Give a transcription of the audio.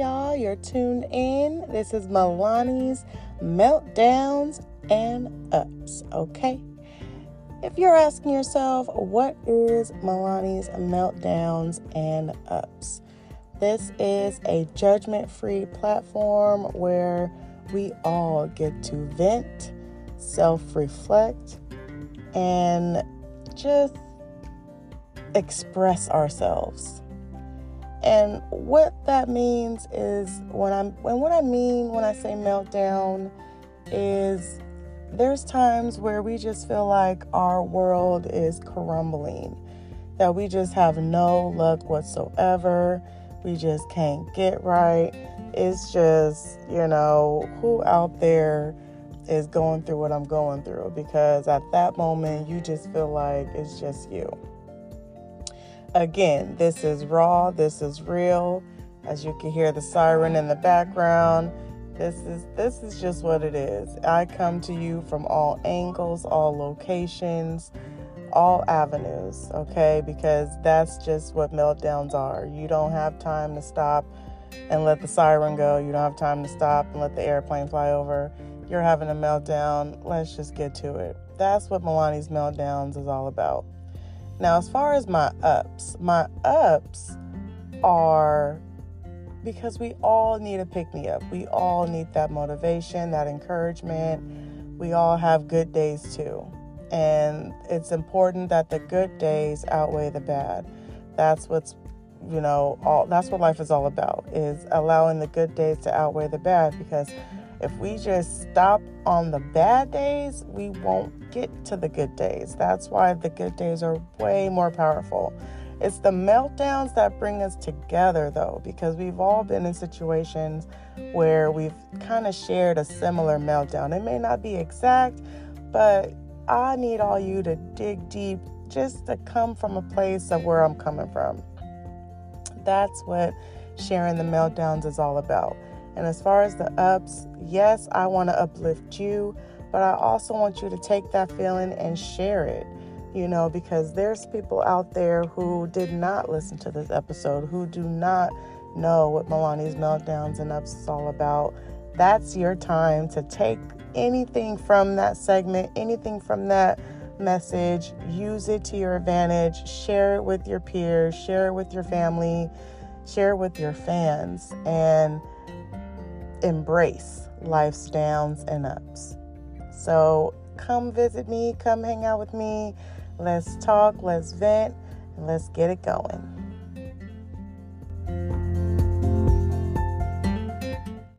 y'all. You're tuned in. This is Melanie's Meltdowns and Ups, okay? If you're asking yourself, what is Melanie's Meltdowns and Ups? This is a judgment free platform where we all get to vent, self reflect, and just express ourselves. And what that means is when I'm and what I mean when I say meltdown is there's times where we just feel like our world is crumbling, that we just have no luck whatsoever. We just can't get right. It's just, you know, who out there is going through what I'm going through because at that moment you just feel like it's just you. Again, this is raw, this is real. As you can hear the siren in the background, this is this is just what it is. I come to you from all angles, all locations, all avenues, okay? Because that's just what meltdowns are. You don't have time to stop and let the siren go. You don't have time to stop and let the airplane fly over. You're having a meltdown. Let's just get to it. That's what Melanie's meltdowns is all about. Now, as far as my ups, my ups are because we all need a pick me up. We all need that motivation, that encouragement. We all have good days too. And it's important that the good days outweigh the bad. That's what's you know, all that's what life is all about is allowing the good days to outweigh the bad because if we just stop on the bad days, we won't get to the good days. That's why the good days are way more powerful. It's the meltdowns that bring us together, though, because we've all been in situations where we've kind of shared a similar meltdown. It may not be exact, but I need all you to dig deep just to come from a place of where I'm coming from. That's what sharing the meltdowns is all about. And as far as the ups, yes, I want to uplift you, but I also want you to take that feeling and share it, you know, because there's people out there who did not listen to this episode, who do not know what Melanie's meltdowns and ups is all about. That's your time to take anything from that segment, anything from that message, use it to your advantage, share it with your peers, share it with your family, share it with your fans, and embrace life's downs and ups. So come visit me, come hang out with me. Let's talk, let's vent, and let's get it going.